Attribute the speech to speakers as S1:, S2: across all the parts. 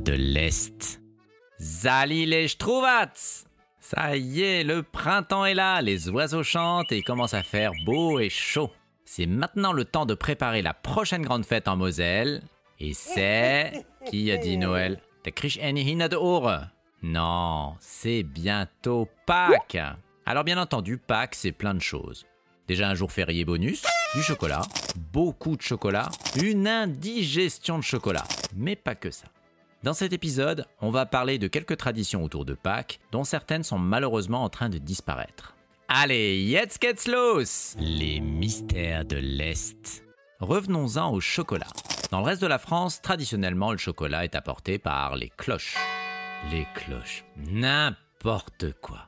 S1: de l'Est. Zali les Ça y est, le printemps est là, les oiseaux chantent et il commence à faire beau et chaud. C'est maintenant le temps de préparer la prochaine grande fête en Moselle. Et c'est... Qui a dit Noël? Der Hina de. Non, c'est bientôt Pâques. Alors bien entendu, Pâques, c'est plein de choses. Déjà un jour férié bonus, du chocolat, beaucoup de chocolat, une indigestion de chocolat, mais pas que ça. Dans cet épisode, on va parler de quelques traditions autour de Pâques, dont certaines sont malheureusement en train de disparaître. Allez, jetzt geht's los Les mystères de l'Est. Revenons-en au chocolat. Dans le reste de la France, traditionnellement, le chocolat est apporté par les cloches. Les cloches. N'importe quoi.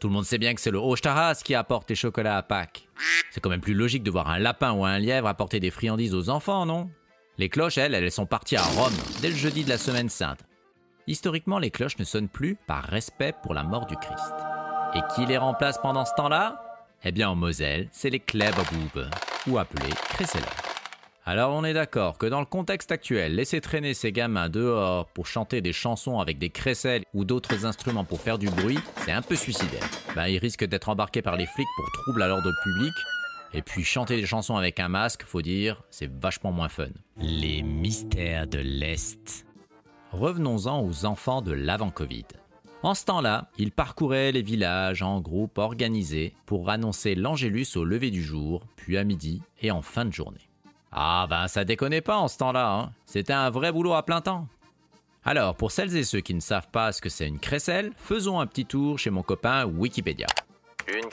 S1: Tout le monde sait bien que c'est le Hochtaras qui apporte les chocolats à Pâques. C'est quand même plus logique de voir un lapin ou un lièvre apporter des friandises aux enfants, non? Les cloches, elles, elles sont parties à Rome dès le jeudi de la semaine sainte. Historiquement, les cloches ne sonnent plus par respect pour la mort du Christ. Et qui les remplace pendant ce temps-là? Eh bien, en Moselle, c'est les Kleberbube, ou appelés Cresseler. Alors on est d'accord que dans le contexte actuel, laisser traîner ces gamins dehors pour chanter des chansons avec des crécelles ou d'autres instruments pour faire du bruit, c'est un peu suicidaire. Ben, ils risquent d'être embarqués par les flics pour trouble à l'ordre public. Et puis chanter des chansons avec un masque, faut dire, c'est vachement moins fun. Les mystères de l'Est. Revenons-en aux enfants de l'avant-Covid. En ce temps-là, ils parcouraient les villages en groupes organisés pour annoncer l'Angélus au lever du jour, puis à midi et en fin de journée. Ah ben ça déconnait pas en ce temps-là, hein. c'était un vrai boulot à plein temps. Alors, pour celles et ceux qui ne savent pas ce que c'est une crécelle, faisons un petit tour chez mon copain Wikipédia.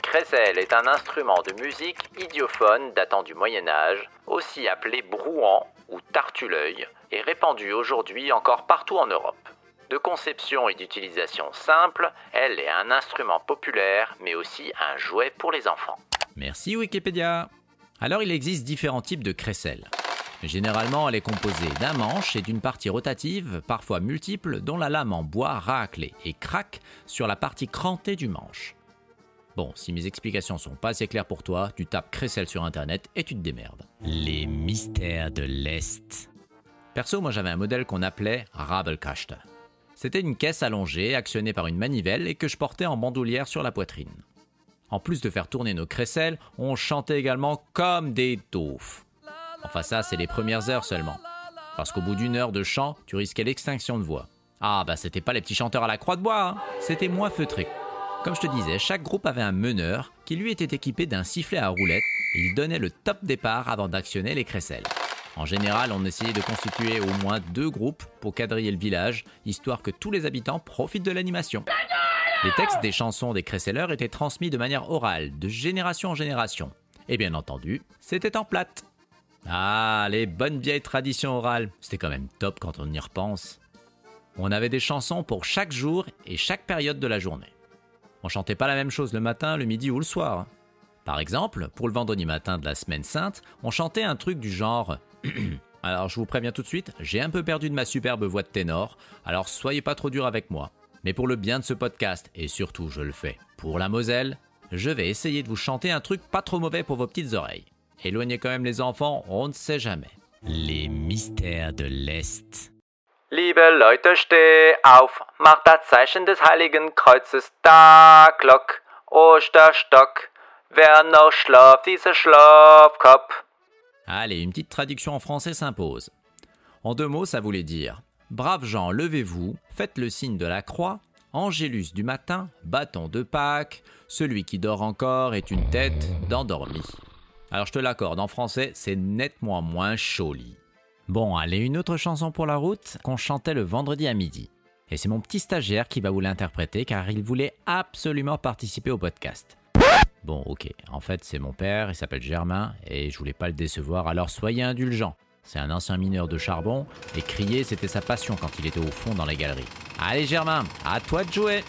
S2: Crécelle est un instrument de musique idiophone datant du Moyen Âge, aussi appelé brouan ou tartuleuil, et répandu aujourd'hui encore partout en Europe. De conception et d'utilisation simple, elle est un instrument populaire, mais aussi un jouet pour les enfants.
S1: Merci Wikipédia. Alors il existe différents types de crécelles. Généralement, elle est composée d'un manche et d'une partie rotative, parfois multiple, dont la lame en bois racle et craque sur la partie crantée du manche. Bon, si mes explications sont pas assez claires pour toi, tu tapes crécelle sur internet et tu te démerdes. Les mystères de l'Est. Perso, moi j'avais un modèle qu'on appelait Rabelkaste. C'était une caisse allongée, actionnée par une manivelle et que je portais en bandoulière sur la poitrine. En plus de faire tourner nos crécelles, on chantait également comme des taufs. Enfin ça, c'est les premières heures seulement. Parce qu'au bout d'une heure de chant, tu risquais l'extinction de voix. Ah bah c'était pas les petits chanteurs à la croix de bois, hein. c'était moins feutré. Comme je te disais, chaque groupe avait un meneur qui lui était équipé d'un sifflet à roulette et il donnait le top départ avant d'actionner les crécelles. En général, on essayait de constituer au moins deux groupes pour quadriller le village, histoire que tous les habitants profitent de l'animation. Les textes des chansons des Cresseller étaient transmis de manière orale, de génération en génération. Et bien entendu, c'était en plate. Ah, les bonnes vieilles traditions orales, c'était quand même top quand on y repense. On avait des chansons pour chaque jour et chaque période de la journée. On chantait pas la même chose le matin, le midi ou le soir. Par exemple, pour le vendredi matin de la semaine sainte, on chantait un truc du genre Alors je vous préviens tout de suite, j'ai un peu perdu de ma superbe voix de ténor, alors soyez pas trop dur avec moi. Mais pour le bien de ce podcast, et surtout je le fais pour la Moselle, je vais essayer de vous chanter un truc pas trop mauvais pour vos petites oreilles. Éloignez quand même les enfants, on ne sait jamais. Les mystères de l'Est.
S2: Liebe Leute, steh auf, macht das Zeichen des Heiligen Kreuzes, da Glock, Osterstock, wer noch schlaft, dieser Schlafkopf.
S1: Allez, une petite traduction en français s'impose. En deux mots, ça voulait dire Braves gens, levez-vous, faites le signe de la croix, Angélus du matin, bâton de Pâques, celui qui dort encore est une tête d'endormi. Alors je te l'accorde, en français, c'est nettement moins joli. Bon, allez, une autre chanson pour la route qu'on chantait le vendredi à midi. Et c'est mon petit stagiaire qui va vous l'interpréter car il voulait absolument participer au podcast. Bon, ok, en fait c'est mon père, il s'appelle Germain, et je voulais pas le décevoir, alors soyez indulgents. C'est un ancien mineur de charbon, et crier c'était sa passion quand il était au fond dans les galeries. Allez Germain, à toi de jouer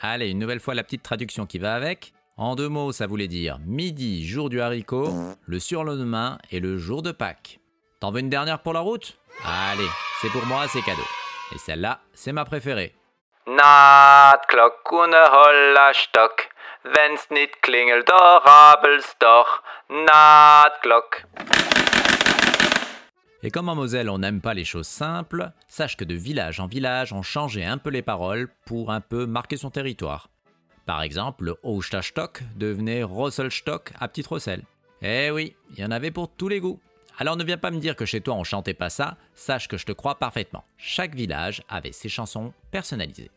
S1: Allez, une nouvelle fois la petite traduction qui va avec. En deux mots, ça voulait dire midi, jour du haricot, le surlendemain et le jour de Pâques. T'en veux une dernière pour la route? Allez, c'est pour moi, c'est cadeau. Et celle-là, c'est ma préférée.
S2: Nahtglock und Hollerstock, wenn's nicht klingelt, doch.
S1: Et comme en Moselle on n'aime pas les choses simples, sache que de village en village on changeait un peu les paroles pour un peu marquer son territoire. Par exemple, le Osterstock devenait Rosselstock à Petite Rosselle. Eh oui, il y en avait pour tous les goûts. Alors ne viens pas me dire que chez toi on chantait pas ça, sache que je te crois parfaitement. Chaque village avait ses chansons personnalisées.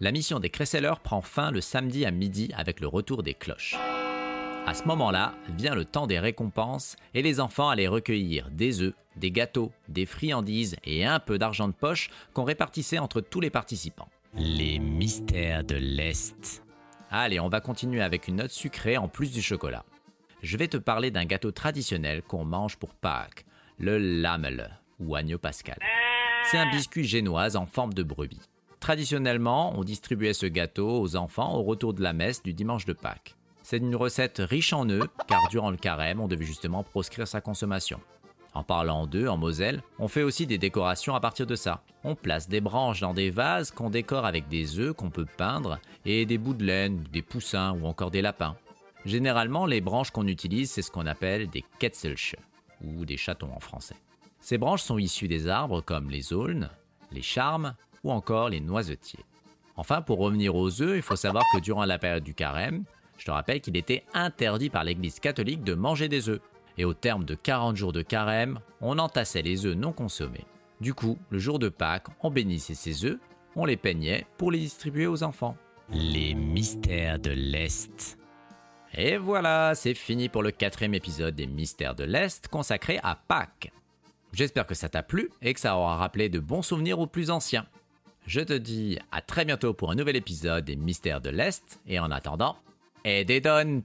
S1: La mission des Cresseleurs prend fin le samedi à midi avec le retour des cloches. À ce moment-là, vient le temps des récompenses et les enfants allaient recueillir des œufs, des gâteaux, des friandises et un peu d'argent de poche qu'on répartissait entre tous les participants. Les mystères de l'Est. Allez, on va continuer avec une note sucrée en plus du chocolat. Je vais te parler d'un gâteau traditionnel qu'on mange pour Pâques, le lamel ou agneau pascal. C'est un biscuit génoise en forme de brebis. Traditionnellement, on distribuait ce gâteau aux enfants au retour de la messe du dimanche de Pâques. C'est une recette riche en œufs, car durant le carême, on devait justement proscrire sa consommation. En parlant d'œufs, en Moselle, on fait aussi des décorations à partir de ça. On place des branches dans des vases qu'on décore avec des œufs qu'on peut peindre et des bouts de laine, des poussins ou encore des lapins. Généralement, les branches qu'on utilise, c'est ce qu'on appelle des Ketzelche, ou des chatons en français. Ces branches sont issues des arbres comme les aulnes, les charmes ou encore les noisetiers. Enfin, pour revenir aux œufs, il faut savoir que durant la période du carême, je te rappelle qu'il était interdit par l'Église catholique de manger des œufs. Et au terme de 40 jours de carême, on entassait les œufs non consommés. Du coup, le jour de Pâques, on bénissait ces œufs, on les peignait pour les distribuer aux enfants. Les mystères de l'Est. Et voilà, c'est fini pour le quatrième épisode des Mystères de l'Est consacré à Pâques. J'espère que ça t'a plu et que ça aura rappelé de bons souvenirs aux plus anciens. Je te dis à très bientôt pour un nouvel épisode des Mystères de l'Est et en attendant, et des donnes!